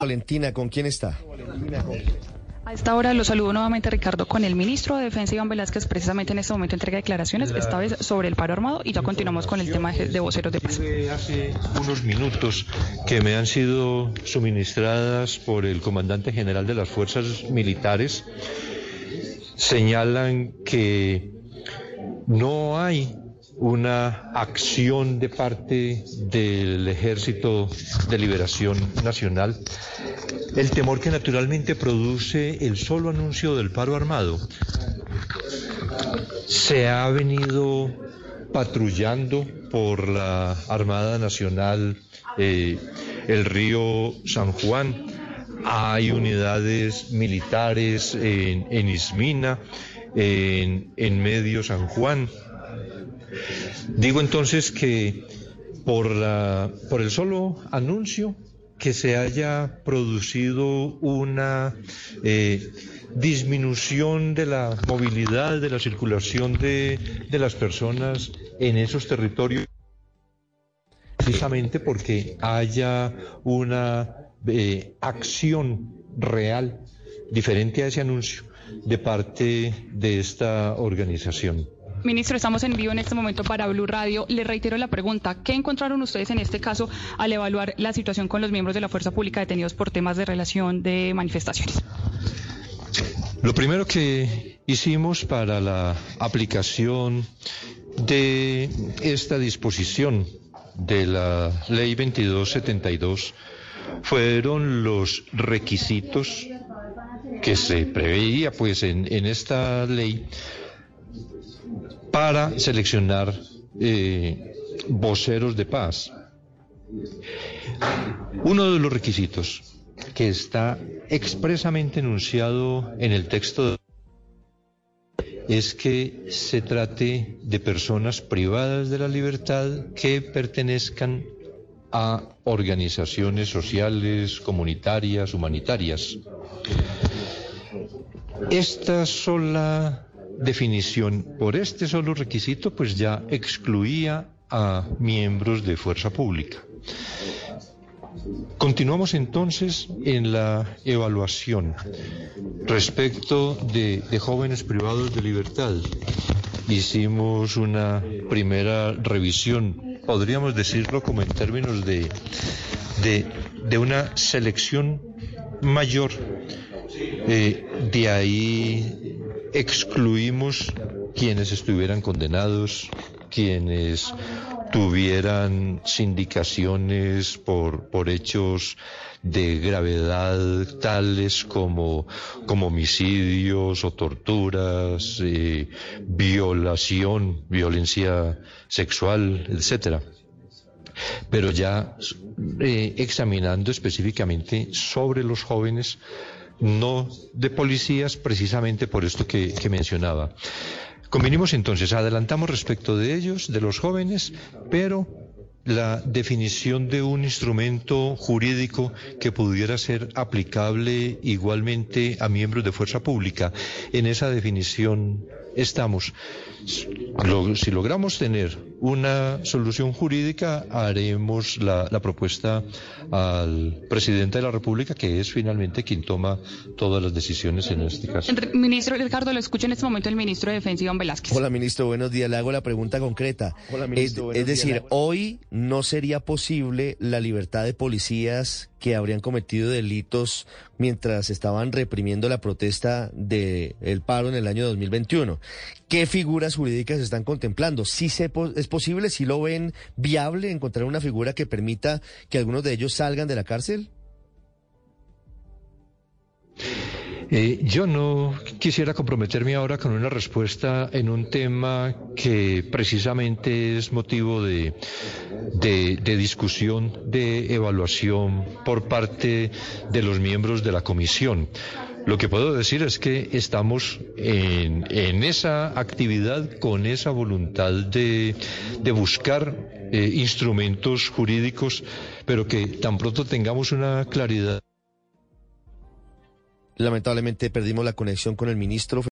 Valentina, ¿con quién está? A esta hora lo saludo nuevamente Ricardo con el ministro de Defensa Iván Velázquez, precisamente en este momento entrega declaraciones, esta vez sobre el paro armado y ya continuamos con el tema de voceros de paz. Hace unos minutos que me han sido suministradas por el comandante general de las fuerzas militares señalan que no hay una acción de parte del Ejército de Liberación Nacional, el temor que naturalmente produce el solo anuncio del paro armado. Se ha venido patrullando por la Armada Nacional eh, el río San Juan. Hay unidades militares en, Ismina, en, en Medio San Juan, Digo entonces que por, la, por el solo anuncio que se haya producido una eh, disminución de la movilidad, de la circulación de, las personas en esos territorios, precisamente porque haya una eh, acción real diferente a ese anuncio de parte de esta organización. Ministro, estamos en vivo en este momento para Blue Radio. Le reitero la pregunta, ¿qué encontraron ustedes en este caso al evaluar la situación con los miembros de la Fuerza Pública detenidos por temas de relación de manifestaciones? Lo primero que hicimos para la aplicación de esta disposición de la Ley 2272 fueron los requisitos que se preveía pues en, en esta ley para seleccionar eh, voceros de paz. Uno de los requisitos que está expresamente enunciado en el texto es que se trate de personas privadas de la libertad que pertenezcan a organizaciones sociales, comunitarias, humanitarias. Esta sola definición por este solo requisito pues ya excluía a miembros de fuerza pública. Continuamos entonces en la evaluación respecto de, jóvenes privados de libertad. Hicimos una primera revisión, podríamos decirlo como en términos de, de, una selección mayor. Eh, de ahí excluimos quienes estuvieran condenados, quienes tuvieran sindicaciones por, por hechos de gravedad tales como, como homicidios o torturas, eh, violación, violencia sexual, etcétera. Pero ya eh, examinando específicamente sobre los jóvenes, no de policías, precisamente por esto que, mencionaba. Convenimos entonces, adelantamos respecto de ellos, de los jóvenes, pero la definición de un instrumento jurídico que pudiera ser aplicable igualmente a miembros de fuerza pública. En esa definición estamos. si logramos tener una solución jurídica, haremos la, propuesta al presidente de la República, que es finalmente quien toma todas las decisiones en este caso. Ministro Ricardo, lo escucha en este momento el ministro de Defensa, Iván Velázquez. Hola, ministro, buenos días. Le hago la pregunta concreta. Hola, ministro, es, decir, hoy no sería posible la libertad de policías que habrían cometido delitos mientras estaban reprimiendo la protesta del el paro en el año 2021. ¿Qué figuras jurídicas están contemplando? ¿Si se, es posible, si lo ven viable encontrar una figura que permita que algunos de ellos salgan de la cárcel? Eh, yo no quisiera comprometerme ahora con una respuesta en un tema que precisamente es motivo de, de, discusión, de evaluación por parte de los miembros de la comisión. Lo que puedo decir es que estamos en, esa actividad con esa voluntad de, de buscar eh, instrumentos jurídicos, pero que tan pronto tengamos una claridad. Lamentablemente perdimos la conexión con el ministro.